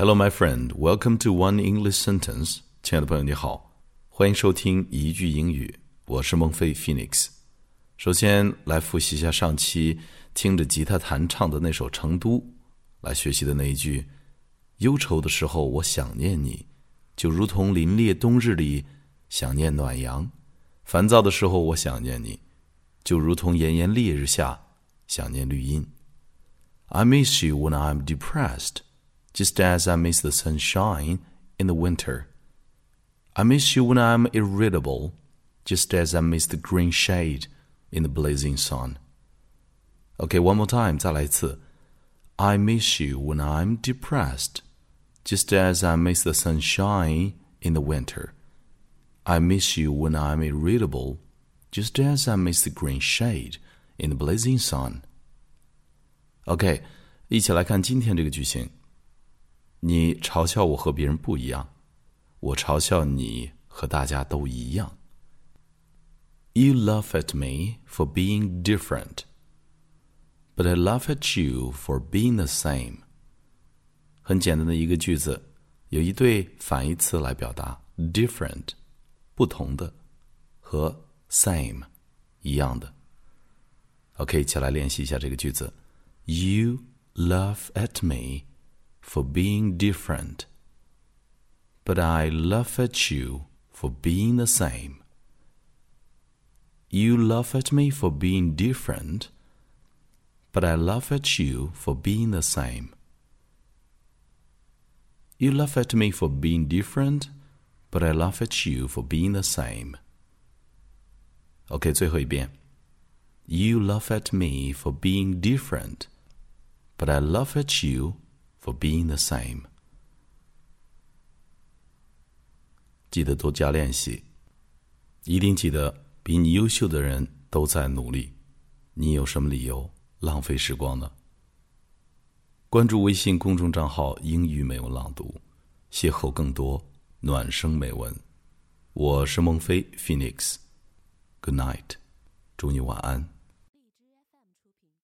Hello, my friend. Welcome to One English Sentence. 亲爱的朋友，你好，欢迎收听一句英语。我是孟非 Phoenix。首先来复习一下上期听着吉他弹唱的那首《成都》，来学习的那一句：忧愁的时候，我想念你，就如同凛冽冬日里想念暖阳；烦躁的时候，我想念你，就如同炎炎烈日下想念绿荫。I miss you when I'm depressed, just as I miss the sunshine in the winter. I miss you when I'm irritable, just as I miss the green shade in the blazing sun. Okay, one more time, 再来一次. I miss you when I'm depressed, just as I miss the sunshine in the winter. I miss you when I'm irritable, just as I miss the green shade in the blazing sun. OK，一起来看今天这个句型。 你嘲笑我和别人不一样，我嘲笑你和大家都一样。You laugh at me for being different, but I laugh at you for being the same. 很简单的一个句子，有一对反义词来表达 different，不同的，和 same，一样的。OK，一起来练习一下这个句子。You laugh at me for being different, but I laugh at you for being the same. You laugh at me for being different, but I laugh at you for being the same. You laugh at me for being different, but I laugh at you for being the same. OK，最后一遍。You laugh at me for being different, but I laugh at you for being the same. 记得多加练习，一定记得，比你优秀的人都在努力，你有什么理由浪费时光呢？关注微信公众账号“英语美文朗读”，邂逅更多暖声美文。我是孟非 Phoenix，Good night，祝你晚安。